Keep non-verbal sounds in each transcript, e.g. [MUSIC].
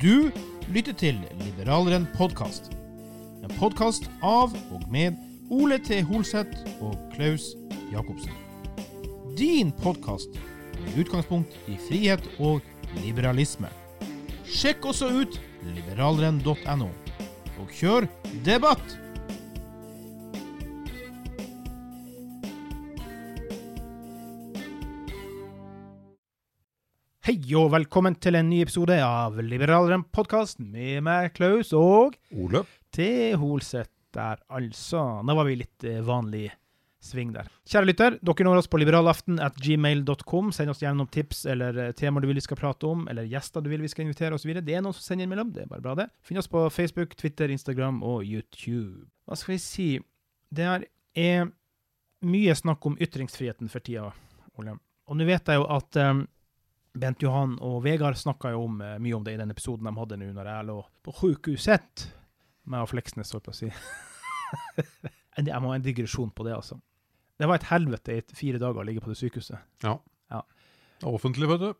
Du lytter til Liberaleren podkast. En podkast av og med Ole T. Holseth og Klaus Jacobsen. Din podkast med utgangspunkt i frihet og liberalisme. Sjekk også ut liberaleren.no, og kjør debatt! Hei og velkommen til en ny episode av Liberaleren podkast med meg, Klaus, og Ole. til Holset der, altså. Nå var vi litt eh, vanlig sving der. Kjære lytter, dere når oss på liberalaften at gmail.com. Send oss gjerne noen tips eller eh, temaer du vil vi skal prate om, eller gjester du vil vi skal invitere osv. Det er noen som sender innimellom, det er bare bra, det. Finn oss på Facebook, Twitter, Instagram og YouTube. Hva skal vi si? Det er mye snakk om ytringsfriheten for tida, Ole. Og nå vet jeg jo at um, Bent Johan og Vegard snakka jo om, eh, mye om det i den episoden de hadde nå når jeg lå på sjukehuset med Fleksnes, holdt på å si. [LAUGHS] jeg må ha en digresjon på det, altså. Det var et helvete i fire dager å ligge på det sykehuset. Ja. Ja. Offentlig, vet du.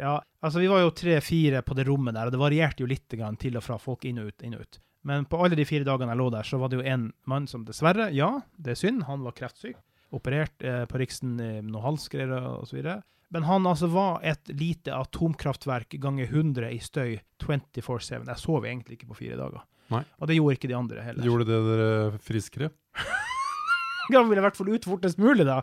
Ja, altså vi var jo tre-fire på det rommet der, og det varierte jo litt grann til og fra folk inn og ut, inn og ut. Men på alle de fire dagene jeg lå der, så var det jo en mann som dessverre, ja, det er synd, han var kreftsyk, operert eh, på Riksen eh, noe halsgreier og så videre. Men han altså var et lite atomkraftverk ganger 100 i støy 24-7. Jeg sov egentlig ikke på fire dager. Nei. Og det gjorde ikke de andre heller. Gjorde det dere friskere? [LAUGHS] Han ville i hvert fall ut fortest mulig, da.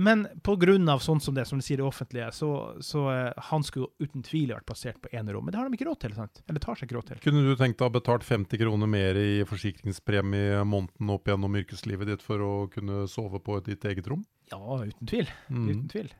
Men på grunn av sånn som det, som de sier det offentlige, så, så eh, han skulle uten tvil vært plassert på enerom. Men det har de ikke råd til, sant? Eller tar seg ikke råd til. Kunne du tenkt deg å ha betalt 50 kroner mer i forsikringspremie måneden opp gjennom yrkeslivet ditt for å kunne sove på ditt eget rom? Ja, uten tvil. Mm. Uten tvil.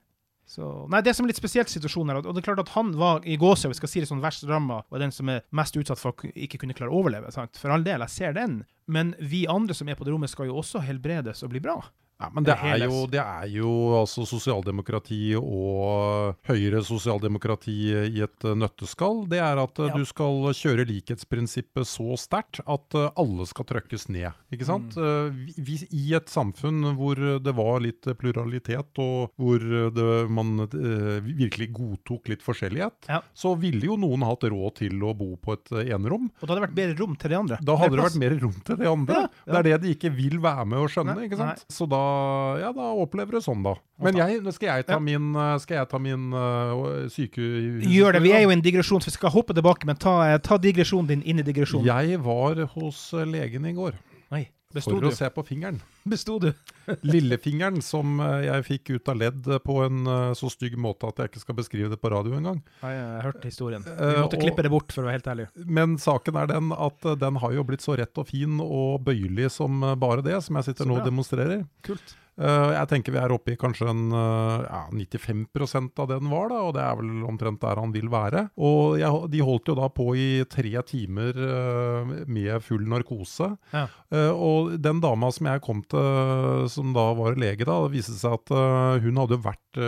Så, nei, Det som er litt spesielt situasjonen her, og det er klart at han var i gåsehud, vi skal si det sånn verst ramma, og den som er mest utsatt for å ikke kunne klare å overleve. sant? For all del, jeg ser den. Men vi andre som er på det rommet, skal jo også helbredes og bli bra. Ja, men det er jo, det er jo altså sosialdemokrati og høyere sosialdemokrati i et nøtteskall. Det er at eh, Ja. du skal kjøre likhetsprinsippet så sterkt at eh, alle skal trøkkes ned. Ikke sant? Mm. Eh, vi, I et samfunn hvor det var litt pluralitet, og hvor det, man virkelig godtok litt forskjellighet, Ja. så ville jo noen hatt råd til å bo på et enerom. Og da hadde det vært mer rom til de andre. Da hadde det vært mer rom til de andre. Det er det de ikke vil være med å skjønne. Nei, ikke sant? Så da, ja, da opplever du sånn, da. Men jeg, nå skal jeg ta min, uh, skal jeg ta min uh, syke... Gjør det. Vi er jo i en digresjon, så vi skal hoppe tilbake, men ta, eh, ta digresjonen din inn i digresjonen. Jeg var hos legen i går besto for du? å se på fingeren. [LAUGHS] Besto du? [LAUGHS] Lillefingeren som uh, jeg fikk ut av ledd på en uh, så stygg måte at jeg ikke skal beskrive det på radio engang. Jeg har hørt historien. Vi Eh, måtte uh, klippe det bort, for å være helt ærlig. Men saken er den at den har jo blitt så rett og fin og bøyelig som bare det, som jeg sitter nå og demonstrerer. Kult. Eh, jeg tenker vi er oppe i kanskje en eh, ja, 95 av det den var, da, og det er vel omtrent der han vil være. Og jeg, de holdt jo da på i tre timer eh, med full narkose. Ja. Og den dama som jeg kom til, som da var lege, da, det viste seg at hun hadde vært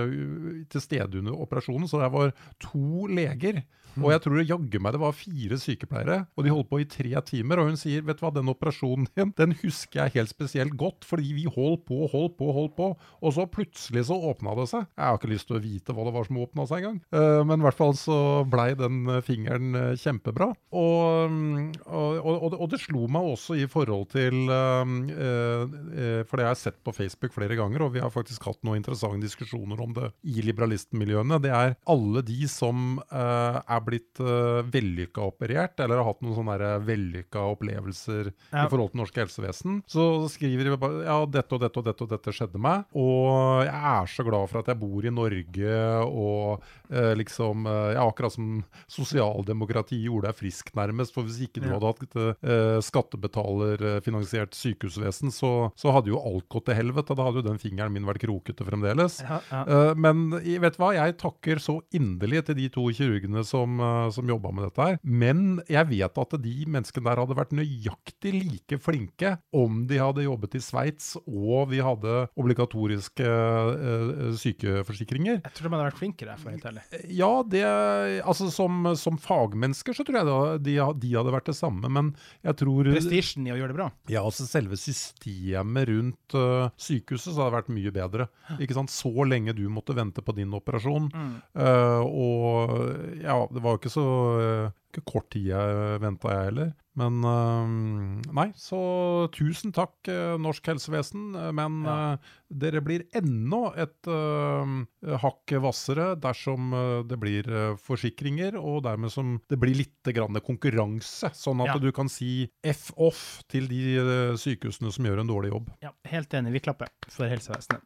til stede under operasjonen, så det var to leger. Og jeg tror jaggu meg det var fire sykepleiere, og de holdt på i tre timer. Og hun sier vet du hva, den operasjonen din den husker jeg helt spesielt godt, fordi vi holdt på, holdt på, holdt på. Og så plutselig så åpna det seg. Jeg har ikke lyst til å vite hva det var som åpna seg engang. Uh, men i hvert fall så blei den eh, fingeren eh, kjempebra. Og, mm, og, og, og, det- slo meg også i forhold til eh, eh, For det har jeg sett på Facebook flere ganger, og vi har faktisk hatt noen interessante diskusjoner om det i liberalistmiljøene. Det er alle de som eh, er blitt uh, vellykka operert, eller har hatt noen sånne vellykka opplevelser Ja. i forhold til norsk helsevesen, så skriver de bare ja, dette og dette og dette og dette skjedde meg. Og jeg er så glad for at jeg bor i Norge, og uh, liksom eh, Ja, akkurat som sosialdemokrati gjorde deg frisk, nærmest. For hvis ikke du hadde hatt uh, eh, skattebetalerfinansiert sykehusvesen, så, så hadde jo alt gått til helvete. Da hadde jo den fingeren min vært krokete fremdeles. Ja, ja. Eh, men vet du hva, jeg takker så inderlig til de to kirurgene som, uh, som jobba med dette her. Men jeg vet at de menneskene der hadde vært nøyaktig like flinke om de hadde jobbet i Sveits og vi hadde obligatoriske uh, sykeforsikringer. Jeg tror de hadde vært flinkere, for å være helt ærlig. Ja, det, altså som, som fagmennesker så tror jeg da, de, de hadde vært det samme, men jeg tror Prestisjen i å gjøre det bra. ja, altså selve systemet rundt uh, sykehuset så hadde vært mye bedre. Ikke sant? Så lenge du måtte vente på din operasjon. Mm. Uh, og ja, det var jo ikke så øh, ikke kort tid jeg venta, jeg heller. Men øh, nei, så tusen takk, øh, norsk helsevesen. Men Ja. dere blir enda et uh, hakk hvassere dersom det blir forsikringer, og dermed som det blir litt grann konkurranse. Sånn at Ja. du kan si F off til de sykehusene som gjør en dårlig jobb. Ja, helt enig. Vi klapper for helsevesenet.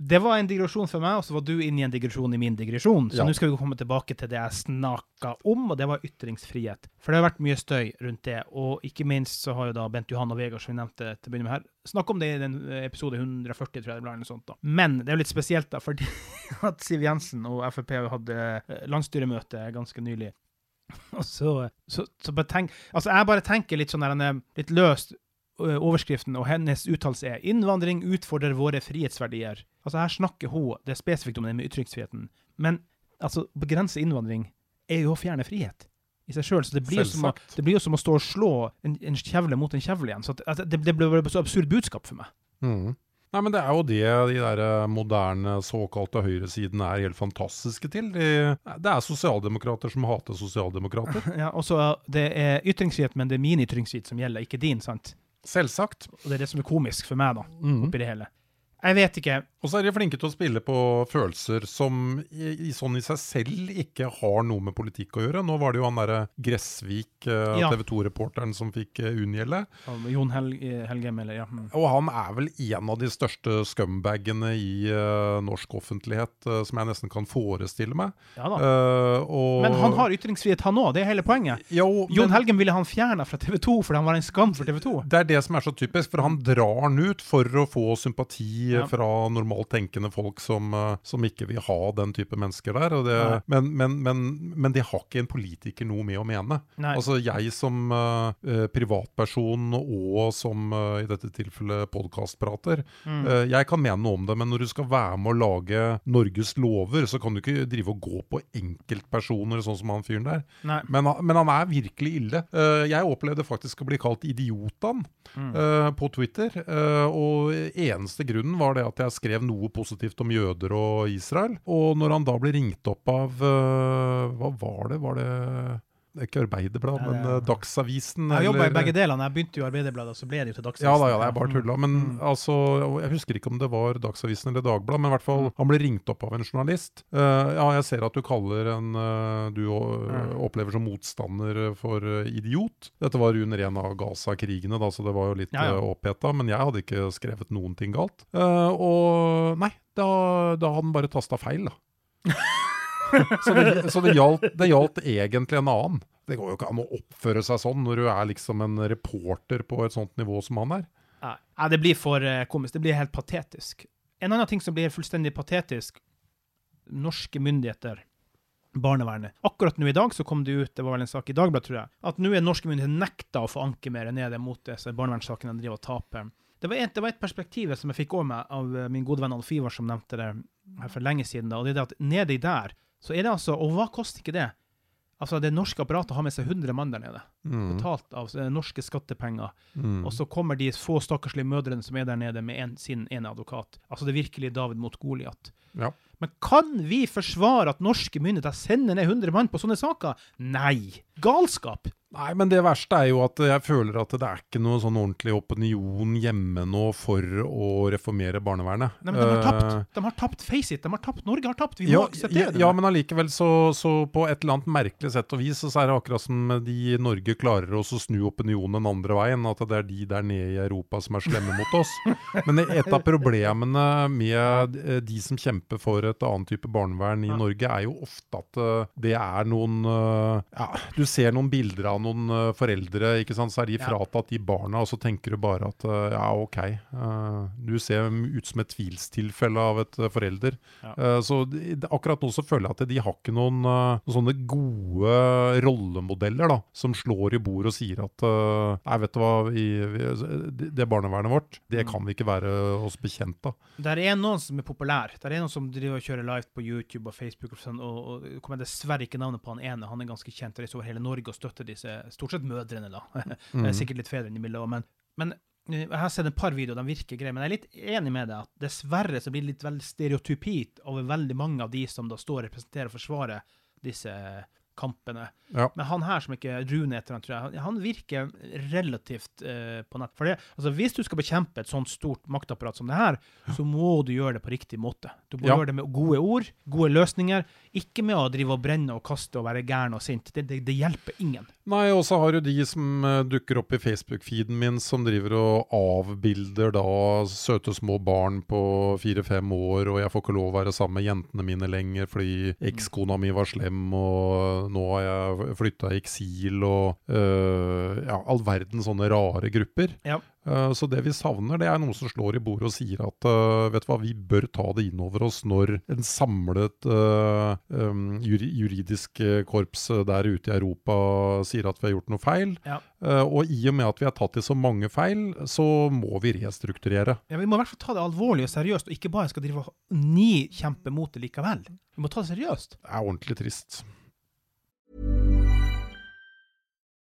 Det var en digresjon for meg, og så var du inne i en digresjon i min digresjon. Så Ja. nå skal vi komme tilbake til det jeg snakka om, og det var ytringsfrihet. For det har vært mye støy rundt det, og ikke minst så har jo da Bent Johan og Vegard, som vi nevnte til å begynne med her, snakka om det i den eh, episode 140, tror jeg det ble, eller noe sånt. da. Men det er jo litt spesielt, da, fordi [LAUGHS] at Siv Jensen og Frp hadde eh, landsstyremøte ganske nylig. [LAUGHS] Og så, så, så bare tenk, altså jeg bare tenker litt sånn der, er litt løst overskriften og hennes uttalelse er 'Innvandring utfordrer våre frihetsverdier'. Altså Her snakker hun det er spesifikt om det med ytringsfriheten. Men altså, begrense innvandring er jo å fjerne frihet i seg sjøl. Så det blir, å, det blir jo som å stå og slå en, en kjevle mot en kjevle igjen. Så at, at det, det blir bare så absurd budskap for meg. Mm. Nei, men Det er jo det de der eh, moderne såkalte høyresidene er helt fantastiske til. De, det er sosialdemokrater som hater sosialdemokrater. [LAUGHS] Ja, også, Det er ytringsfrihet, men det er min ytringsfrihet som gjelder, ikke din. sant? Selvsagt. Og det er det som er komisk for meg, da, Mhm. oppi det hele. Jeg vet ikke. Og så er de flinke til å spille på følelser som i, i, sånn i seg selv ikke har noe med politikk å gjøre. Nå var det jo han derre Gressvik, eh, Ja. TV 2-reporteren, som fikk eh, unngjelde. Jon Hel Helgem, eller ja. mm. Og han er vel en av de største scumbagene i eh, norsk offentlighet, eh, som jeg nesten kan forestille meg. ja da. Eh, og, Men han har ytringsfrihet, han òg. Det er hele poenget. jo, Jon Helgem ville han fjerna fra TV 2 fordi han var en skam for TV 2. Det er det som er så typisk, for han drar den ut for å få sympati Ja. fra normalt tenkende folk som, eh, som ikke vil ha den type mennesker der. Det, men, men, men, men det har ikke en politiker noe med å mene. Nei. Altså jeg som eh, privatperson og som uh, i dette tilfellet podkastprater, Mm. uh, jeg kan mene noe om det, men når du skal være med å lage Norges lover, så kan du ikke drive og gå på enkeltpersoner sånn som han fyren der. Men, men han er virkelig ille. Jeg opplevde faktisk å bli kalt idiotan Mm. på Twitter. og eneste grunnen var det at jeg skrev noe positivt om jøder og Israel. Og når han da ble ringt opp av eh, Hva var det? Var det det er ikke Arbeiderbladet, men eh, Dagsavisen? Jeg jobba i begge delene. Jeg begynte jo i Arbeiderbladet, så ble det jo til Dagsavisen. ja da, ja, det er bare tulla. Men Mm. altså, jeg husker ikke om det var Dagsavisen eller Dagbladet, men i hvert fall, Mm. han ble ringt opp av en journalist. Uh, ja, jeg ser at du kaller en uh, du Mm. opplever som motstander for idiot. Dette var under en av Gaza-krigene, da, så det var jo litt Ja, ja. oppheta. Men jeg hadde ikke skrevet noen ting galt. Og nei, da, da hadde han bare tasta feil, da. [LAUGHS] så det, så det, gjaldt, det gjaldt egentlig en annen. Det går jo ikke an å oppføre seg sånn når du er liksom en reporter på et sånt nivå som han er. Nei, det blir for eh, komisk. Det blir helt patetisk. En annen ting som blir fullstendig patetisk Norske myndigheter, barnevernet. Akkurat nå i dag så kom det ut, det var vel en sak i Dagbladet, tror jeg, at nå er norske myndigheter nekta å få anke mer nede mot disse barnevernssakene de driver og taper. Det var, et, perspektiv som jeg fikk over meg av min gode venn Alf Ivar, som nevnte det her for lenge siden. Da, og det er at nedi der, så er det altså Og hva koster ikke det? Altså, det norske apparatet har med seg 100 mann der nede, Mm. betalt av eh, norske skattepenger. Mm. Og så kommer de få stakkarslige mødrene som er der nede, med en, sin ene advokat. Altså det er virkelig David mot Goliat. Ja. Men kan vi forsvare at norske myndigheter sender ned 100 mann på sånne saker? Nei! Galskap! Nei, men det verste er jo at jeg føler at det er ikke noe sånn ordentlig opinion hjemme nå for å reformere barnevernet. Nei, men de har Eh, tapt. De har tapt Face it. De har tapt. Norge har tapt. Vi må Ja, akseptere ja, det. ja, men allikevel så, så på et eller annet merkelig sett og vis så er det akkurat som de i Norge klarer å snu opinionen den andre veien. At det er de der nede i Europa som er slemme mot oss. [LAUGHS] Men et av problemene med eh, de som kjemper for et annet type barnevern i Norge, er jo ofte at eh, det er noen eh, Ja, du ser noen bilder av noen eh, foreldre, ikke sant, så er de fratatt de barna, og så tenker du bare at eh, ja, ok. eh, du ser ut som et tvilstilfelle av et forelder. Ja. Så det, det- akkurat nå så føler jeg at de har ikke noen, noen sånne gode rollemodeller da, som slår i bord og sier at nei, vet du hva, vi, vi, det- det barnevernet vårt, det Mm. kan vi ikke være oss bekjent av. Der er noen som er populær. Der er noen som driver og kjører live på YouTube og Facebook, og sånn, og, og kommer dessverre ikke navnet på han ene. Han er ganske kjent og reiser over hele Norge og støtter disse, stort sett mødrene, da. Det [LAUGHS] er sikkert litt fedre innimellom, men, men eh, jeg har sett et par videoer, de virker greie. Men jeg er litt enig med deg at dessverre så blir det litt veldig stereotypit over veldig mange av de som da står og representerer og forsvarer disse kampene. Ja. Men han her som ikke Rune heter han, tror jeg, han- han virker relativt uh, på nett. For det, altså Hvis du skal bekjempe et sånt stort maktapparat som det her, så må du gjøre det på riktig måte. Du må Ja. gjøre det med gode ord, gode løsninger, ikke med å drive og brenne og kaste og være gæren og sint. Det, det, det hjelper ingen. Nei, og så har du de som eh, dukker opp i Facebook-feeden min, som driver og avbilder da søte små barn på fire-fem år, og jeg får ikke lov å være sammen med jentene mine lenger fordi ekskona mi var slem, og nå har jeg flytta i eksil, og øh, ja, all verden sånne rare grupper. Ja. Eh, Så det vi savner, det er noen som slår i bordet og sier at eh, vet du hva, vi bør ta det inn over oss når en samlet eh, juridisk korps der ute i Europa sier at vi har gjort noe feil. Ja. Og i og med at vi har tatt i så mange feil, så må vi restrukturere. Ja, Vi må i hvert fall ta det alvorlig og seriøst, og ikke bare skal drive og nikjempe mot det likevel. Vi må ta det seriøst. Det er ordentlig trist.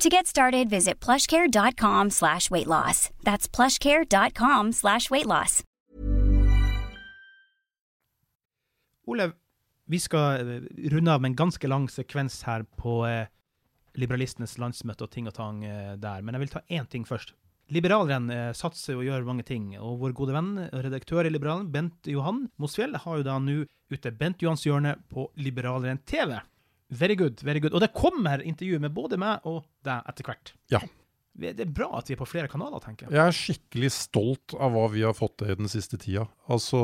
To get started, visit plushcare.com slash weight loss. That's plushcare.com slash weight loss. Olev, vi skal eh, runde av med en ganske lang sekvens her på eh, liberalistenes landsmøte og ting og tang eh, der, men jeg vil ta én ting først. Liberaleren eh, satser og gjør mange ting, og vår gode venn redaktør i Liberalen, Bent Johan Mosfjell, har jo da nå ute Bent Johans hjørne på Liberaleren TV. Very good, very good. Og det kommer intervju med både meg og deg etter hvert. Ja. Det er bra at vi er på flere kanaler, tenker jeg. Jeg er skikkelig stolt av hva vi har fått til den siste tida. Altså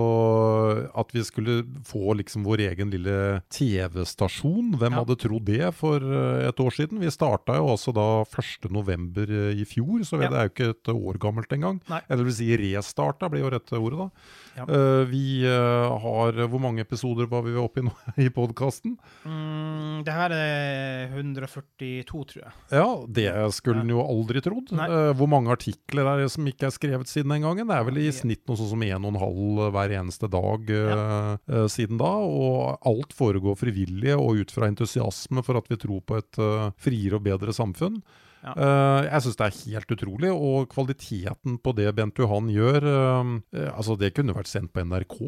at vi skulle få liksom vår egen lille TV-stasjon. Hvem Ja. hadde trodd det for eh, et år siden? Vi starta jo altså da 1.11. i fjor, så Ja. det er jo ikke et år gammelt engang. Nei. Eller vil si restarta, blir jo rette ordet da. Ja. Uh, vi uh, har Hvor mange episoder var vi oppe i nå [LAUGHS] i podkasten? Mm, det her er 142, tror jeg. Ja, det skulle en jo aldri trodd. Eh, hvor mange artikler er det som ikke er skrevet siden den gangen? Det er vel i snitt noe sånn som en og en halv hver eneste dag uh, ja. uh, siden da. Og alt foregår frivillig og ut fra entusiasme for at vi tror på et eh, friere og bedre samfunn. Ja. Eh, jeg syns det er helt utrolig, og kvaliteten på det Bent Johan gjør eh, eh, Altså, det kunne vært sendt på NRK.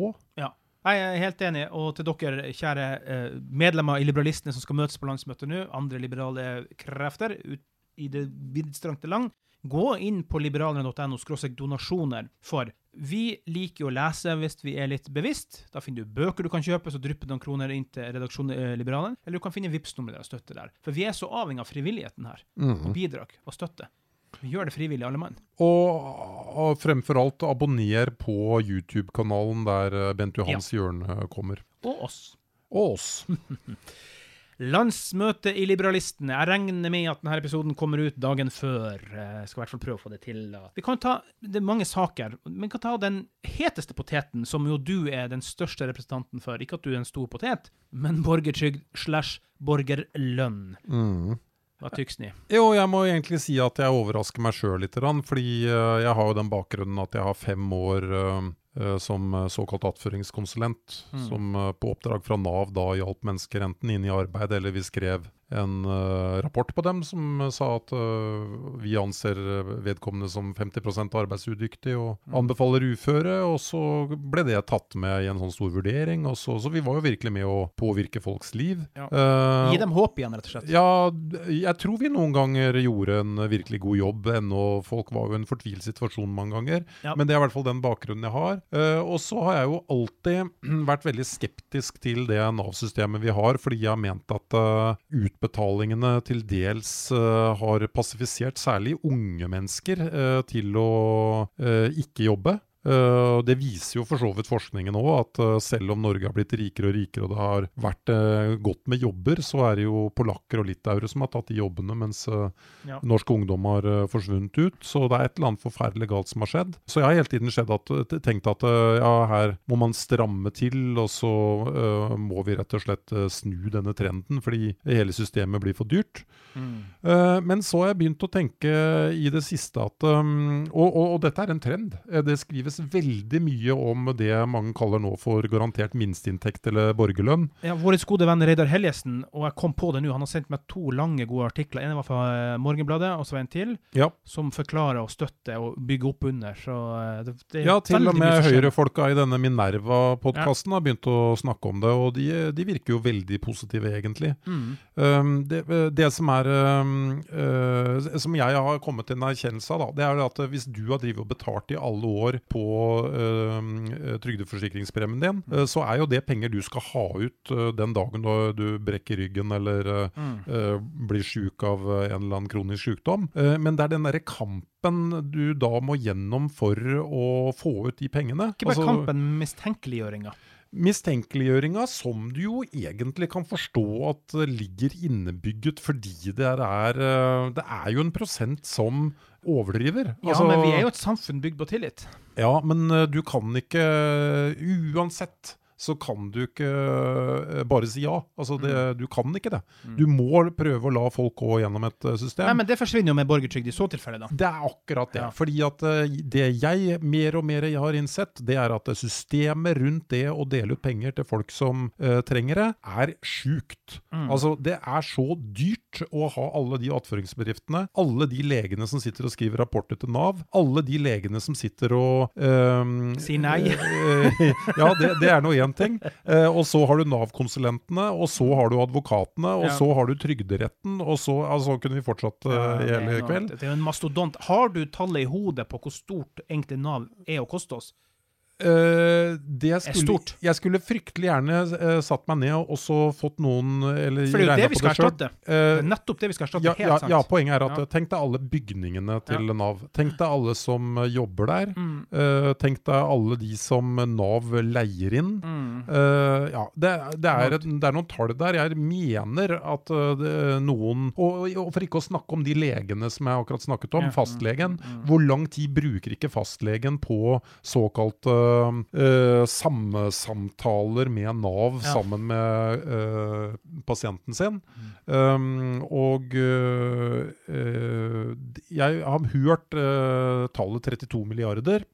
Ja. Jeg er helt enig, og til dere kjære eh, medlemmer i Liberalistene som skal møtes på landsmøtet nå, andre liberale krefter ut i det vidstrakte land, gå inn på liberalerne.no donasjoner, for vi liker jo å lese hvis vi er litt bevisst. Da finner du bøker du kan kjøpe, så drypper noen kroner inn til redaksjonen eh, Liberalen, eller du kan finne Vipps-nummeret og støtte der. For vi er så avhengig av frivilligheten her, og bidrag og støtte. Vi gjør det frivillig, alle mann. Og, og fremfor alt, abonner på YouTube-kanalen der eh, Bent Johans hjørne kommer. Og oss. Og oss. [LAUGHS] Landsmøte i Liberalistene. Jeg regner med at denne episoden kommer ut dagen før. Jeg skal i hvert fall prøve å få det til. Vi kan ta, Det er mange saker, men vi kan ta den heteste poteten, som jo du er den største representanten for. Ikke at du er en stor potet, men borgertrygd slash borgerlønn. Mm. Hva tyks ni? Jo, jeg må egentlig si at jeg overrasker meg sjøl litt. Fordi eh, jeg har jo den bakgrunnen at jeg har fem år eh, eh, som eh, såkalt attføringskonsulent. Mm. Som eh, på oppdrag fra Nav da hjalp mennesker enten inn i arbeid, eller vi skrev en uh, rapport på dem som sa at uh, vi anser vedkommende som 50 arbeidsudyktig og Mm. anbefaler uføre. Og så ble det tatt med i en sånn stor vurdering. Så, så vi var jo virkelig med å påvirke folks liv. Ja. Uh, Gi dem håp igjen, rett og slett. ja, jeg tror vi noen ganger gjorde en virkelig god jobb, ennå folk var jo i en fortvilt situasjon mange ganger. Ja. Men det er i hvert fall den bakgrunnen jeg har. Og så har jeg jo alltid [CLEARS THROAT] vært veldig skeptisk til det Nav-systemet vi har, fordi jeg har ment at eh, utbetalingene til dels eh, har passifisert særlig unge mennesker eh, til å eh, ikke jobbe. Uh, det viser jo for så vidt forskningen òg, at uh, selv om Norge har blitt rikere og rikere, og det har vært uh, godt med jobber, så er det jo polakker og litauere som har tatt de jobbene, mens Ja. norsk ungdom har forsvunnet ut. Så det er et eller annet forferdelig galt som har skjedd. Så jeg har hele tiden at, tenkt at ja, her må man stramme til, og så må vi rett og slett snu denne trenden, fordi hele systemet blir for dyrt. Mm. Men så har jeg begynt å tenke i det siste at um, og, og, og dette er en trend. Det Det skrives veldig mye om det mange kaller nå for garantert minsteinntekt eller borgerlønn. Ja, Vår gode venn Reidar Helgesen, og jeg kom på det nå, han har sendt meg to lange, gode artikler. En var fra eh, Morgenbladet, og så en til, Ja, som forklarer og støtter og bygger opp under. Så eh, det, det er ja til og med Høyre-folka i denne Minerva-podkasten har begynt å snakke om det, og de, de virker jo veldig positive, egentlig. Mm. Um, det, det som er um, uh, Som jeg har kommet til en erkjennelse av, da, det er at hvis du har drivet og betalt i alle år på um, trygdeforsikringspremien din, uh, så er jo det penger du skal ha ut uh, den dagen du, du brekker ryggen eller uh, Mm. uh, blir sjuk av uh, en eller annen kronisk sykdom. Uh, men det er den derre kampen du da må gjennom for å få ut de pengene. Ikke bare Altså- kampen, mistenkeliggjøringa. Mistenkeliggjøringa som du jo egentlig kan forstå at eh, ligger innebygget fordi det er eh, Det er jo en prosent som overdriver. Ja, Altså, men vi er jo et samfunn bygd på tillit. Ja, men eh, du kan ikke Uansett så kan du ikke eh, bare si ja. Altså, det, du kan ikke det. Du må prøve å la folk gå gjennom et eh, system. Nei, men det forsvinner jo med borgertrygd i så tilfelle, da. Det er akkurat det. Ja. Fordi at eh, det jeg mer og mer har innsett, det er at systemet rundt det å dele ut penger til folk som uh, trenger det, er sjukt. Mm. Altså, det er så dyrt å ha alle de attføringsbedriftene, alle de legene som sitter og skriver rapporter til Nav, alle de legene som sitter og ehm, Sier nei. ja, det, det er nå én ting. Eh, og så har du Nav-konsulentene, og så har du advokatene, og Ja. så har du Trygderetten, og så altså, kunne vi fortsatt eh, Ja, i er hele kveld. Det er jo en mastodont. Har du tallet i hodet på hvor stort egentlig Nav er å koste oss? Eh, det skulle, stort. Jeg skulle fryktelig gjerne eh, satt meg ned og så fått noen Eller For det er jo det vi skal det erstatte. Eh, Det er nettopp det vi skal erstatte. ja, helt ja, sant. ja, poenget er at Ja. eh, tenk deg alle bygningene til. Nav. Tenk deg alle som eh, jobber der. Mm. Eh, tenk deg alle de som Nav leier inn. Mm. Eh, ja, det, det, er et, det er noen tall der. Jeg mener at eh, noen og, og for ikke å snakke om de legene som jeg akkurat snakket om, Ja. fastlegen. Mm, mm. Hvor lang tid bruker ikke fastlegen på såkalte eh, samsamtaler med Nav Ja. sammen med uh, pasienten sin? Um, og uh, jeg har hørt tallet 32 milliarder.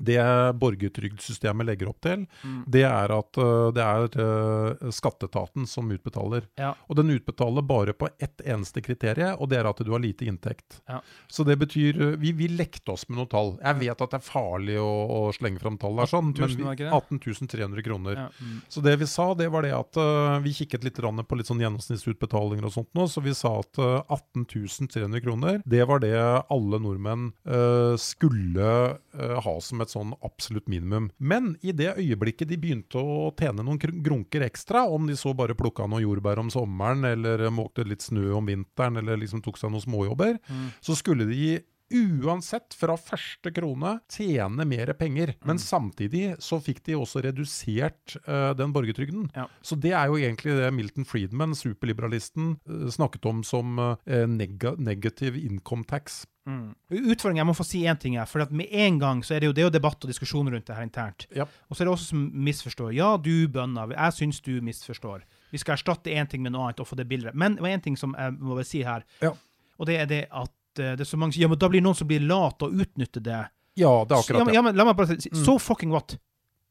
Det borgertrygdsystemet legger opp til, Mm. det er at eh, det er eh, skatteetaten som utbetaler. Ja. Og den utbetaler bare på ett eneste kriterium, og det er at du har lite inntekt. Ja. Så det betyr eh, Vi, vi lekte oss med noen tall. Jeg vet at det er farlig å, å slenge fram tall der, sånn, 000, men var vi, ikke det? 18 300 kroner. Ja. Mm. Så det vi sa, det var det at uh, vi kikket litt på litt sånn gjennomsnittsutbetalinger og sånt nå, så vi sa at uh, 18 300 kroner, det var det alle nordmenn uh, skulle ha som et sånn absolutt minimum. Men i det øyeblikket de begynte å tjene noen grunker ekstra, om de så bare plukka noen jordbær om sommeren, eller eh, måkte litt snø om vinteren, eller liksom tok seg noen småjobber, Mm. så skulle de uansett fra første krone tjene mer penger. Men Mm. samtidig så fikk de også redusert uh, den borgertrygden. Ja. Så det er jo egentlig det Milton Friedman, superliberalisten, uh, snakket om som uh, neg negative income tax. Mm. Utfordringen, Jeg må få si én ting her. for at Med en gang så er det jo, det er jo debatt og diskusjon rundt det her internt. Yep. Og så er det også som misforstår. Ja, du bønner. Jeg syns du misforstår. Vi skal erstatte én ting med noe annet og få det billigere. Men det var én ting som jeg må vel si her, Ja. og det er det at eh, det er så mange Ja, men da blir noen som blir lat og utnytter det. Ja, det er akkurat det. ja, men la meg bare si So fucking what?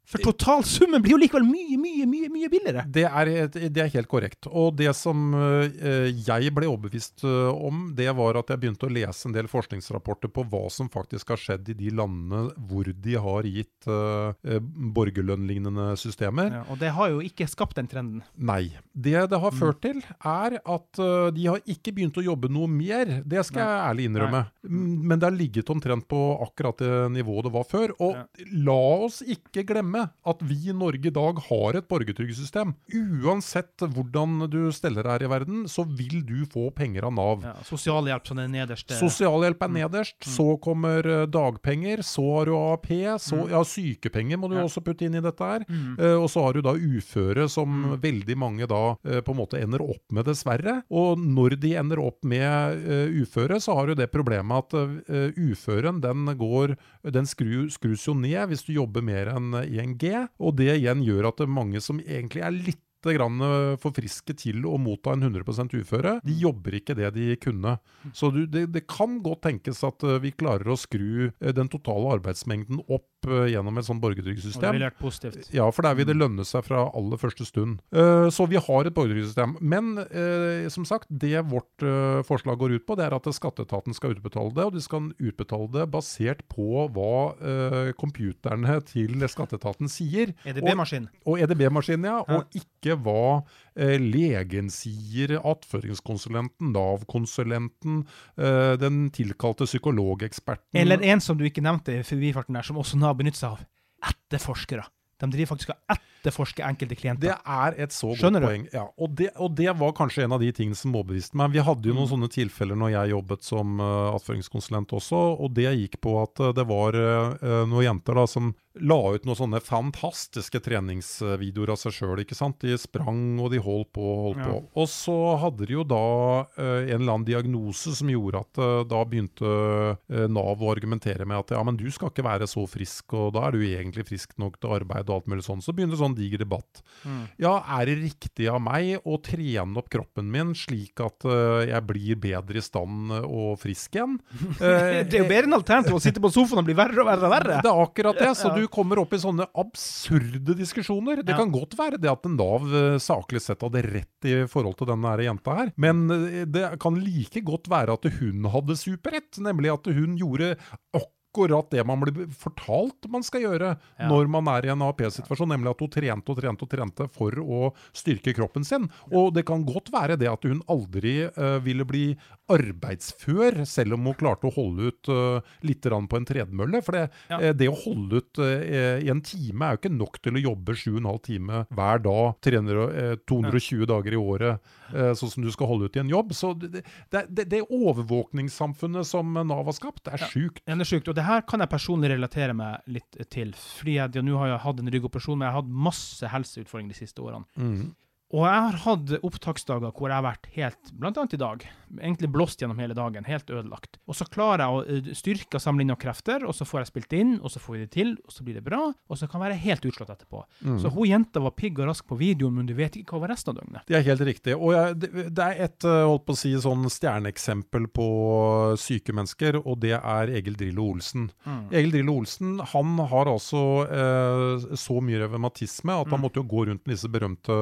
For totalsummen blir jo likevel mye, mye, mye mye billigere. Det er, det er helt korrekt. Og det som eh, jeg ble overbevist eh, om, det var at jeg begynte å lese en del forskningsrapporter på hva som faktisk har skjedd i de landene hvor de har gitt uh, borgerlønnlignende systemer. Ja, og det har jo ikke skapt den trenden. Nei. Det det har ført til, er at de har ikke begynt å jobbe noe mer. Det skal jeg ærlig innrømme. Nei. Men det har ligget omtrent på akkurat det nivået det var før. Og Ja. la oss ikke glemme at vi i Norge i dag har et borgertrygdsystem. Uansett hvordan du steller her i verden, så vil du få penger av Nav. Ja, Sosialhjelp som er nederst. Sosialhjelp er nederst, så kommer eh, dagpenger, så har du AAP, så ja, sykepenger må du Ja. også putte inn i dette her. Mm. Uh, og så har du da uføre, som veldig mange da uh, på en måte ender opp med, dessverre. Og når de ender opp med uh, uføre, så har du det problemet at uføren den går Den skru, skrus jo ned hvis du jobber mer enn 1G, og det igjen gjør at det er mange som egentlig er litt grann for friske til å motta en 100% uføre. De jobber ikke det de kunne. Så du, det, det kan godt tenkes at eh, vi klarer å skru eh, den totale arbeidsmengden opp gjennom et sånt Og det borgertrygdsystem. positivt. Ja, for der vil det lønne seg fra aller første stund. Eh, så vi har et borgertrygdsystem. Men eh, som sagt, det vårt eh, forslag går ut på, det er at skatteetaten skal utbetale det, og de skal utbetale det basert på hva computerne til skatteetaten sier. EDB-maskin. Og EDB-maskinen, ja. Ja. Og ikke hva eh, legen sier, attføringskonsulenten, Nav-konsulenten, eh, den tilkalte psykologeksperten Eller en som du ikke nevnte i forbifarten der, som også Nav benytter seg av. Etterforskere. De driver faktisk og etterforsker enkelte klienter. Det er et så Skjønner godt poeng. Ja, og, det, og det var kanskje en av de tingene som overbeviste meg. Vi hadde jo Mm. noen sånne tilfeller når jeg jobbet som uh, attføringskonsulent også, og det gikk på at uh, det var uh, noen jenter da som la ut noen sånne fantastiske treningsvideoer av seg sjøl. De sprang og de holdt på og holdt Ja. på. Og så hadde de jo da en eller annen diagnose som gjorde at da begynte Nav å argumentere med at ja, men du skal ikke være så frisk, og da er du egentlig frisk nok til arbeid og alt mulig sånn. Så begynte sånn diger debatt. Mm. Ja, er det riktig av meg å trene opp kroppen min slik at uh, jeg blir bedre i stand øh, og frisk igjen? Uh, [LAUGHS] Det er jo bedre enn alternativ å sitte på sofaen og bli verre og verre og verre. Det er akkurat det, så du kommer opp i sånne absurde diskusjoner. Det kan godt være det at en Nav saklig sett hadde rett i forhold til denne jenta her, men det kan like godt være at hun hadde superrett, nemlig at hun gjorde akkurat det man blir fortalt man skal gjøre Ja. når man er i en AAP-situasjon, nemlig at hun trente og trente og trente for å styrke kroppen sin. Og det kan godt være det at hun aldri uh, ville bli arbeidsfør, selv om hun klarte å holde ut uh, litt på en tredemølle. For det, Ja. uh, det å holde ut uh, i en time er jo ikke nok til å jobbe 7,5 timer hver dag, 300, eh, 220 dager i året, sånn som du skal holde ut i en jobb. Så det, det, det, det overvåkningssamfunnet som Nav har skapt, er sjukt. Ja, det er sjukt. Og det her kan jeg personlig relatere meg litt til. Fordi jeg, ja, nå har jeg hatt en ryggoperasjon, men jeg har hatt masse helseutfordringer de siste årene. Mm. Og jeg har hatt opptaksdager hvor jeg har vært helt, annet i dag, egentlig blåst gjennom hele dagen, helt ødelagt. Og så klarer jeg å eh, styrke og samle inn noen krefter, og så får jeg spilt inn, og så får vi det til, og så blir det bra, og så kan jeg være helt utslått etterpå. Mm. Så hun jenta var pigg og rask på videoen, men du vet ikke hva var resten av døgnet. Det er helt riktig. Og jeg, det, er et eh, holdt på å si, sånn stjerneeksempel på syke mennesker, og det er Egil Drillo Olsen. Mm. Egil Drillo Olsen han har altså eh, så mye revmatisme at han Mm. måtte jo gå rundt med disse berømte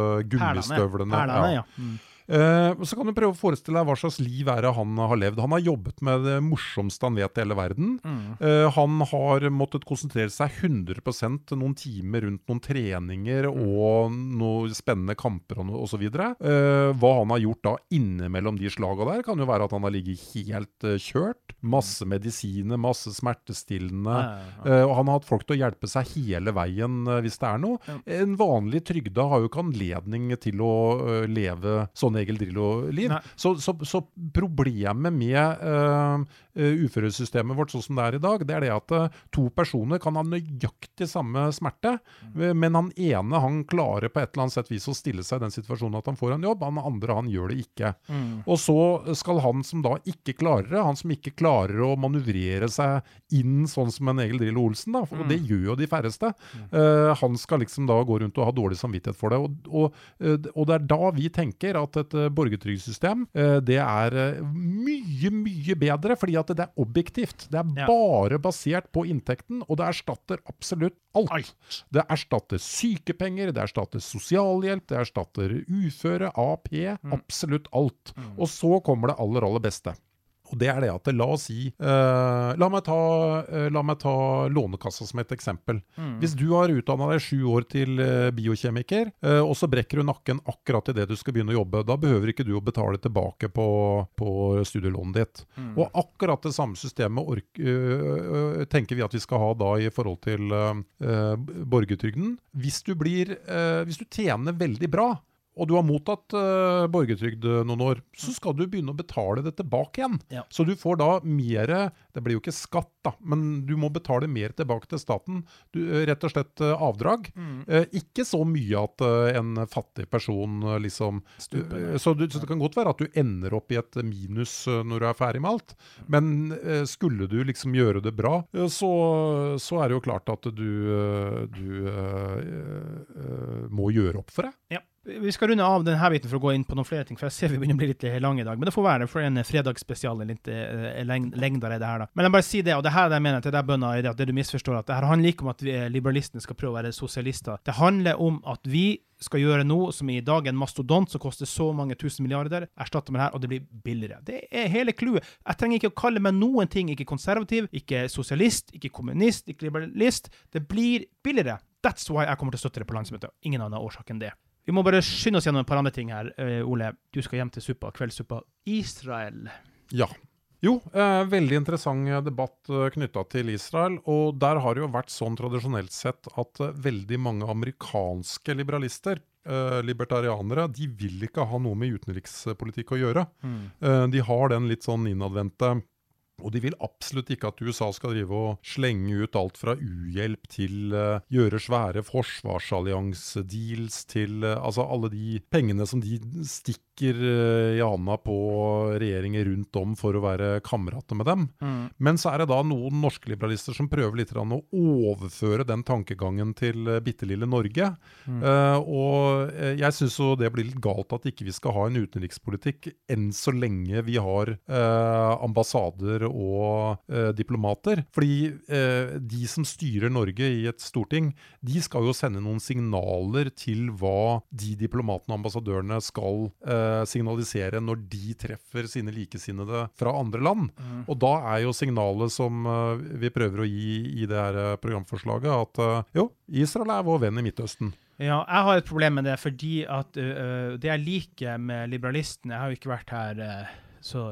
gummistøvlene. Perlene, Ja. ja. Mm. Eh, så kan du prøve å forestille deg hva slags liv er det han har levd. Han har jobbet med det morsomste han vet i hele verden. Mm. Eh, han har måttet konsentrere seg 100% noen timer rundt noen treninger og noen spennende kamper osv. Uh, hva han har gjort da innimellom de slaga der, kan jo være at han har ligget helt eh, kjørt. Masse medisiner, masse smertestillende. Ja, ja, ja. Eh, og han har hatt folk til å hjelpe seg hele veien eh, hvis det er noe. En vanlig trygda har jo ikke anledning til å eh, leve sånn Egil Drillo-liv. Så, så, så problemet med uh, uføresystemet vårt sånn som det er i dag, det er det at uh, to personer kan ha nøyaktig samme smerte, mm. men han ene han klarer på et eller annet sett vis å stille seg i den situasjonen at han får en jobb, han andre han gjør det ikke. Og så skal han som da ikke klarer det, han som ikke klarer å manøvrere seg inn sånn som en Egil Drillo Olsen, da, for det gjør jo de færreste, uh, han skal liksom da gå rundt og ha dårlig samvittighet for det. Og, og, og det er da vi tenker at et uh, borgertrygdsystem eh, det er eh, mye, mye bedre, fordi at det er objektivt. Det er Ja. bare basert på inntekten, og det erstatter absolutt alt. Alt. Det erstatter sykepenger, det erstatter sosialhjelp, det erstatter uføre, AP, absolutt alt. Og så kommer det aller, aller beste. Og det er det at La oss si uh, la, meg ta, uh, la meg ta Lånekassa som et eksempel. Hvis du har utdanna deg sju år til uh, biokjemiker, og så brekker du nakken akkurat idet du skal begynne å jobbe, da behøver ikke du å betale tilbake på, på studielånet ditt. Og akkurat det samme systemet ork, tenker vi at vi skal ha da i forhold til borgertrygden. Hvis du, blir, hvis du tjener veldig bra, og du har mottatt uh, borgertrygd øh, noen år, så skal du begynne å betale det tilbake igjen. Ja. Så du får da mer Det blir jo ikke skatt, da, men du må betale mer tilbake til staten. Du, øh, rett og slett uh, avdrag. Eh, ikke så mye at en fattig person liksom Stuper. øh, så, du, så det kan godt være at du ender opp i et minus når du er ferdig med alt. Men eh, skulle du liksom gjøre det bra, eh, så, så er det jo klart at du, eh, du eh, eh, må gjøre opp for det. Ja. Vi skal runde av denne biten for å gå inn på noen flere ting, for jeg ser vi begynner å bli litt lange i dag. Men det får være det, for en fredagsspesial er litt eh, leng det her, da. Men jeg bare si det, og det her jeg mener til deg, bønder, er at det du misforstår, at det her handler ikke om at vi, eh, liberalistene skal prøve å være sosialister. Det handler om at vi skal gjøre noe som i dag er en mastodont som koster så mange tusen milliarder, erstatte med det her, og det blir billigere. Det er hele clouet. Jeg trenger ikke å kalle meg noen ting, ikke konservativ, ikke sosialist, ikke kommunist, ikke liberalist. Det blir billigere. That's why jeg kommer til å støtte det på landsmøtet. Ingen annen årsak enn det. Vi må bare skynde oss gjennom et par andre ting her. Eh, Ole, du skal hjem til suppa, kveldssuppa. Israel. Ja. Jo, eh, veldig interessant debatt eh, knytta til Israel. Og der har det jo vært sånn tradisjonelt sett at eh, veldig mange amerikanske liberalister eh, libertarianere de vil ikke ha noe med utenrikspolitikk å gjøre. Eh, de har den litt sånn innadvendte og de vil absolutt ikke at USA skal drive og slenge ut alt fra uhjelp til uh, gjøre svære forsvarsalliansedeals til uh, altså alle de pengene som de stikker uh, i handa på regjeringer rundt om for å være kamerater med dem. Men så er det da noen norske liberalister som prøver litt å overføre den tankegangen til uh, bitte lille Norge. Eh, og jeg syns jo det blir litt galt at ikke vi skal ha en utenrikspolitikk enn så lenge vi har eh, ambassader og eh, diplomater. Fordi eh, de som styrer Norge i et storting, de skal jo sende noen signaler til hva de diplomatene og ambassadørene skal eh, signalisere når de treffer sine likesinnede fra andre land. Og da er jo signalet som eh, vi prøver å gi i det her eh, programforslaget, at eh, jo, Israel er vår venn i Midtøsten. Ja, jeg har et problem med det, fordi at uh, det jeg liker med liberalistene Jeg har jo ikke vært her øh, så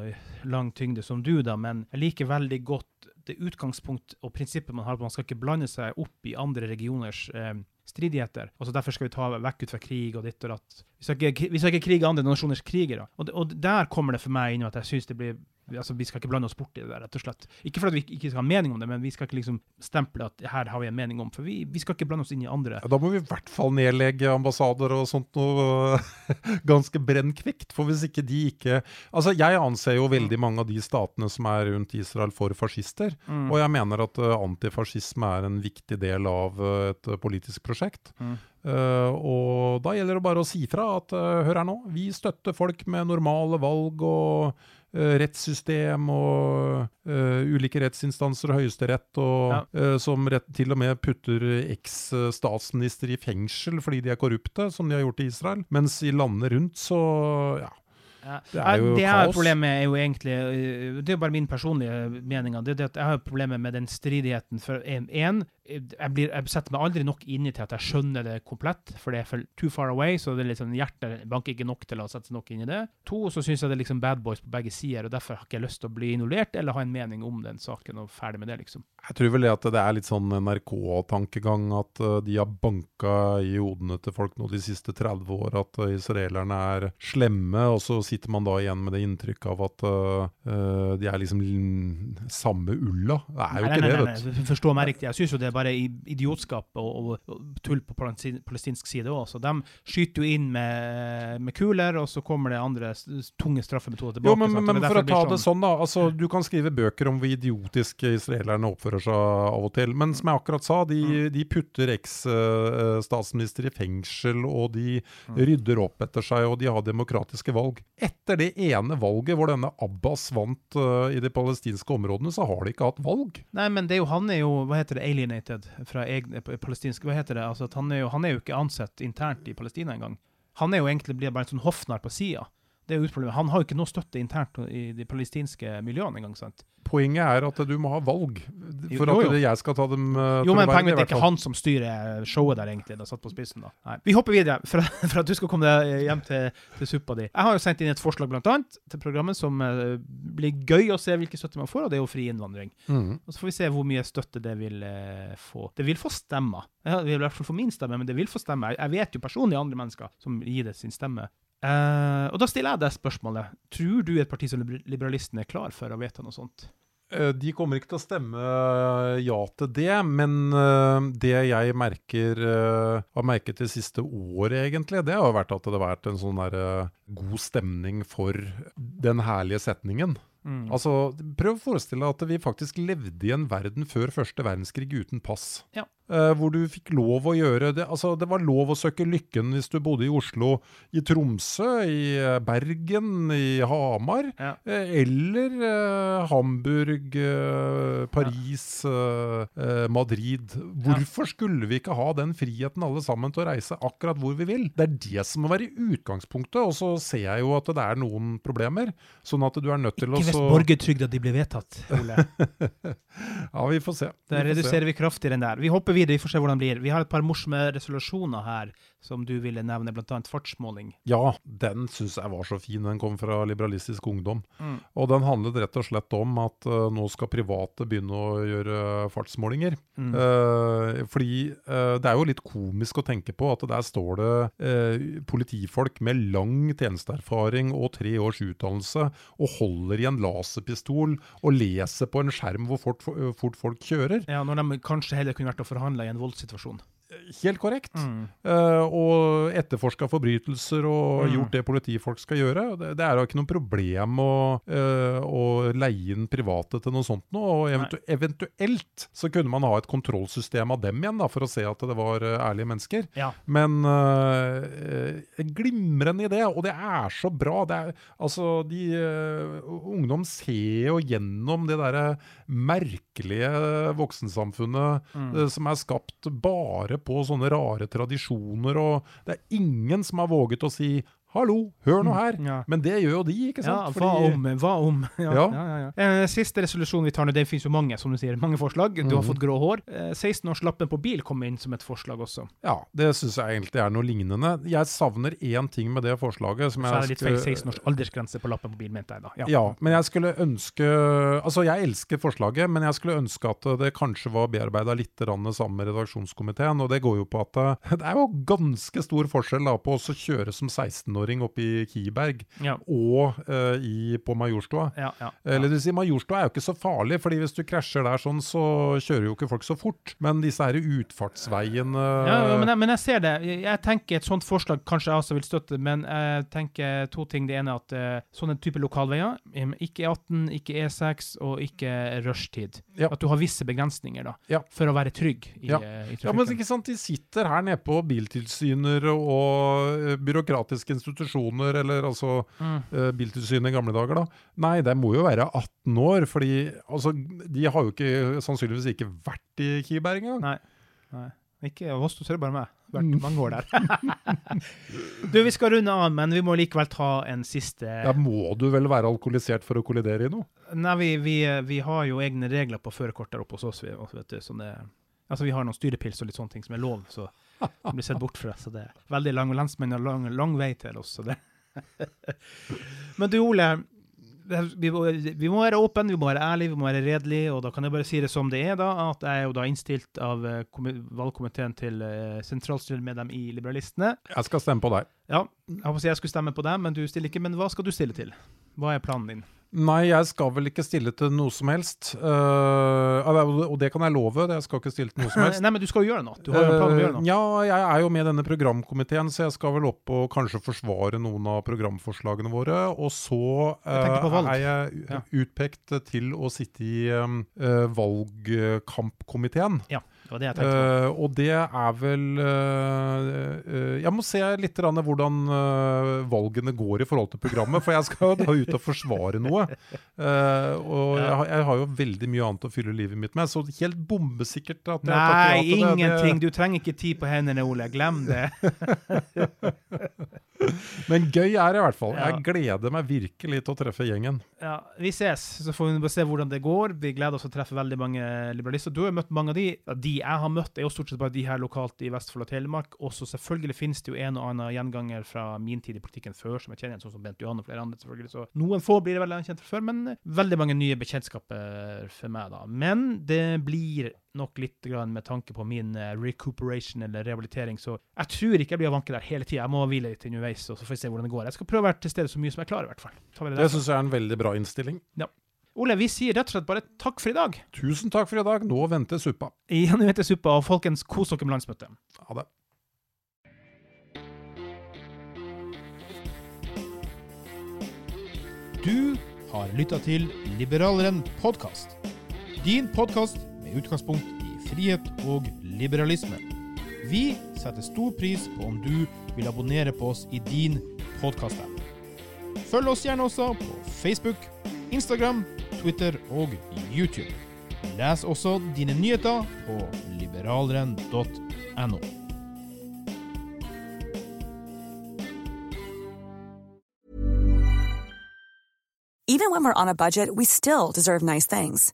lang tyngde som du, da, men jeg liker veldig godt det utgangspunkt og prinsippet man har at man skal ikke blande seg opp i andre regioners eh, stridigheter. Altså Derfor skal vi ta vekk ut fra krig og ditt og datt. Vi skal ikke, vi skal ikke krige andre nasjoners krigere. Og, og der kommer det for meg inn at jeg syns det blir Altså, Vi skal ikke blande oss bort i det der, rett og slett. Ikke fordi vi ikke skal ha mening om det, men vi skal ikke liksom stemple at her har vi en mening om. For vi, vi skal ikke blande oss inn i andre. Ja, da må vi i hvert fall nedlegge ambassader og sånt noe [LAUGHS] ganske brennkvikt. For hvis ikke de ikke Altså, jeg anser jo veldig mange av de statene som er rundt Israel for fascister. Mm. Og jeg mener at eh, antifascisme er en viktig del av eh, et eh, politisk prosjekt. Mm. Uh, og da gjelder det bare å si fra at uh, hør her nå, vi støtter folk med normale valg og rettssystem og uh, ulike rettsinstanser og høyesterett, og, Ja. uh, som rett, til og med putter eks-statsminister i fengsel fordi de er korrupte, som de har gjort i Israel. Mens i landene rundt så ja. Ja. Det er jo det kaos. problemet er jo egentlig Det er jo bare min personlige mening. Det det at jeg har problemer med den stridigheten. For én, en, jeg, blir, jeg setter meg aldri nok inn i til at jeg skjønner det komplett, for det er for too far away, så det er liksom, hjertet banker ikke nok til å sette seg nok inn i det. To, så syns jeg det er liksom bad boys på begge sider, og derfor har ikke jeg lyst til å bli involvert eller ha en mening om den saken, og ferdig med det, liksom. Jeg tror vel det at det er litt sånn NRK-tankegang, at uh, de har banka i hodene til folk nå de siste 30 år at uh, israelerne er slemme, og så sitter man da igjen med det inntrykket av at uh, de er liksom samme ulla. Det er jo nei, ikke nei, det, vet du. Forstå meg riktig, jeg syns jo det bare idiotskap og, og, tull på palestinsk side òg. Så de skyter jo inn med, med, kuler, og så kommer det andre tunge straffemetoder tilbake. Jo, men, men, men for å ta det sånn, da. Altså, du kan skrive bøker om hvor idiotiske israelerne oppfører seg av og til. Men som jeg akkurat sa, de, mm. de putter eks-statsminister i fengsel, og de mm. rydder opp etter seg, og de har demokratiske valg. Etter det ene valget hvor denne Abbas vant uh, i de palestinske områdene, så har de ikke hatt valg. Nei, men det er jo, han er jo hva heter det, alienated fra egne palestinske Hva heter det? Altså, han, er jo, han er jo ikke ansett internt i Palestina engang. Han er jo egentlig bare en sånn hoffnarr på sida. Det er jo utproblemet. Han har jo ikke noe støtte internt i de palestinske miljøene engang. sant? Poenget er at du må ha valg for jo, jo. at jeg skal ta dem uh, Jo, men poenget er ikke han som styrer showet der, egentlig. Det er satt på spissen da. Nei. Vi hopper videre, for, [LAUGHS] for, at du skal komme deg hjem til, til, suppa di. Jeg har jo sendt inn et forslag blant annet, til programmet som uh, blir gøy å se hvilken støtte man får, og det er jo fri innvandring. Mm. Og Så får vi se hvor mye støtte det vil uh, få. Det vil få stemmer. Det vil i hvert fall få min stemme, men det vil få stemme. Jeg vet jo personlig andre mennesker som gir det sin stemme. Uh, og da stiller jeg deg spørsmålet. Tror du et parti som Liberalisten er klar for å vedta noe sånt? Uh, de kommer ikke til å stemme uh, ja til det, men det jeg merker, har merket det siste året, egentlig, det har vært at det har vært en sånn der, god stemning for den herlige setningen. Mm. Altså, Prøv å forestille deg at vi faktisk levde i en verden før første verdenskrig uten pass. Ja. Uh, hvor du fikk lov å gjøre det. Altså, det var lov å søke lykken hvis du bodde i Oslo, i Tromsø, i uh, Bergen, i Hamar. Ja. Uh, eller Hamburg, Paris. Madrid. Hvorfor ja. skulle vi ikke ha den friheten alle sammen til å reise akkurat hvor vi vil? Det er det som må være utgangspunktet. Og så ser jeg jo at det er noen problemer. Sånn at du er nødt til å Ikke hvis borgertrygda de blir vedtatt, Ole. [LAUGHS] ja, vi får se. Da reduserer se. vi kraftig den der. Vi hopper videre, vi får se hvordan det blir. Vi har et par morsomme resolusjoner her som du ville nevne, bl.a. fartsmåling. Ja, den syns jeg var så fin. Den kom fra Liberalistisk Ungdom. Mm. Og den handlet rett og slett om at uh, nå skal private begynne å gjøre fartsmålinger. Mm. Uh, fordi uh, det er jo litt komisk å tenke på at der står det politifolk med lang tjenesteerfaring og tre års utdannelse og holder i en laserpistol og leser på en skjerm hvor fort, fort folk kjører. Ja, når de kanskje heller kunne vært og forhandla i en voldssituasjon. Helt korrekt. Mm. Uh, og etterforska forbrytelser og mm. gjort det politifolk skal gjøre. Det, det er jo ikke noe problem å, uh, å leie inn private til noe sånt noe. Og eventu eventuelt så kunne man ha et kontrollsystem av dem igjen, da, for å se at det var uh, ærlige mennesker. Ja. Men glimrende idé, og det er så bra. Det er, altså, de Ungdom ser jo gjennom det derre merkelige voksensamfunnet mm. som er skapt bare på sånne rare tradisjoner, og det er ingen som har våget å si Hallo, hør nå mm, her! Ja. Men det gjør jo de, ikke sant? Ja, hva Fordi... om? Hva om? [LAUGHS] Ja, ja. Eh, siste resolusjon vi tar nå, det finnes jo mange, som du sier, mange forslag. Du mm. har mhm. fått grå hår. Eh, 16-årslappen på bil kom inn som et forslag også. Ja, det syns jeg egentlig er noe lignende. Jeg savner én ting med det forslaget. Som Så er det litt feil 16 års aldersgrense på lappen på bil, mente jeg da. Ja. ja, men jeg skulle ønske Altså, jeg elsker forslaget, men jeg skulle ønske at det kanskje var bearbeida litt sammen med redaksjonskomiteen. Og det går jo på at eh, [LAUGHS] det er jo ganske stor forskjell da på å kjøre som 16-åring 15-åring oppe i Kiberg ja. og uh, i, på Majorstua. Ja, ja, Eller det vil si, Majorstua er jo ikke så farlig, fordi hvis du krasjer der sånn, så kjører jo ikke folk så fort. Men disse her utfartsveiene Ja, men jeg, men, jeg, ser det. Jeg tenker et sånt forslag kanskje jeg også vil støtte, men jeg tenker to ting. Det ene er at uh, sånne type lokalveier, ikke E18, ikke E6 og ikke rushtid. At du har visse begrensninger da, for å være trygg i, ja. Uh, i trafikken. Ja, men ikke sant, de sitter her nede på biltilsyner og byråkratiske institusjoner institusjoner, eller altså mm. uh, Biltilsynet i gamle dager, da. Nei, det må jo være 18 år, fordi altså, de har jo ikke, sannsynligvis ikke vært i Kiberg engang. Nei. Nei. Ikke oss du er bare meg. Vært mm. mange år der. [LAUGHS] du, Vi skal runde av, men vi må likevel ta en siste Ja, Må du vel være alkoholisert for å kollidere i noe? Nei, vi, vi, vi har jo egne regler på førerkort der oppe hos oss. vet du, sånn det Altså, vi har noen styrepils og litt sånne ting som er lov, så det blir sett bort fra. Så det er veldig lang, og lensmenn har lang, lang vei til oss, så det [LAUGHS] Men du, Ole. Vi må, vi må være åpne, vi må være ærlige, vi må være redelige. Og da kan jeg bare si det som det er, da. At jeg er jo da innstilt av eh, valgkomiteen til uh, sentralstyremedlem i Liberalistene. Jeg skal stemme på deg. Ja, jeg håper jeg skulle stemme på deg, men du stiller ikke. Men hva skal du stille til? Hva er planen din? Nei, jeg skal vel ikke stille til noe som helst. Uh, og det kan jeg love. Jeg skal ikke stille til noe som [LAUGHS] helst. Nei, men du skal jo gjøre noe. Du har jo en plan om å gjøre noe. Uh, Ja, jeg er jo med i denne programkomiteen, så jeg skal vel opp og kanskje forsvare noen av programforslagene våre. Og så valg. er jeg utpekt til å sitte i valgkampkomiteen. Ja, det det. Eh, og det er vel uh, uh, Jeg må se litt hvordan valgene går i forhold til programmet, for jeg skal jo da ut og forsvare noe. Og jeg, jeg har jo veldig mye annet å fylle livet mitt med, så helt bombesikkert at jeg takker ja Nei, til det, Nei, ingenting. Du trenger ikke tid på hendene, Ole. Glem det. [LAUGHS] [LAUGHS] Men gøy er det i hvert fall. Ja. Jeg gleder meg virkelig til å treffe gjengen. Ja, Vi ses, så får vi se hvordan det går. Vi gleder oss til å treffe veldig mange liberalister. Du har jo møtt mange av de. De jeg har møtt, er jo stort sett bare de her lokalt i Vestfold og Telemark. Også selvfølgelig finnes det jo en og annen gjenganger fra min tid i politikken før, som jeg kjenner igjen, sånn som Bent Johan og flere andre. selvfølgelig. Så noen få blir det veldig kjent fra før, men veldig mange nye bekjentskaper for meg, da. Men det blir nok litt grann med tanke på min eh, recuperation eller rehabilitering, så jeg tror ikke jeg blir å vanke der hele tida. Jeg må hvile litt underveis, og så får vi se hvordan det går. Jeg skal prøve å være til stede så mye som jeg klarer, i hvert fall. Tar det Det syns jeg er en veldig bra innstilling. Ja. Ole, vi sier rett og slett bare takk for i dag. Tusen takk for i dag. Nå venter suppa. Igjen nå venter suppa, og folkens, kos dere med landsmøtet. Ha det. Du har lytta til Liberaleren podkast. Din podkast utgangspunkt i frihet og liberalisme. Vi setter stor pris på om du vil abonnere på oss i din podkast-app. Følg oss gjerne også på Facebook, Instagram, Twitter og YouTube. Les også dine nyheter på liberaleren.no. Even when we're on a budget, we still deserve nice things.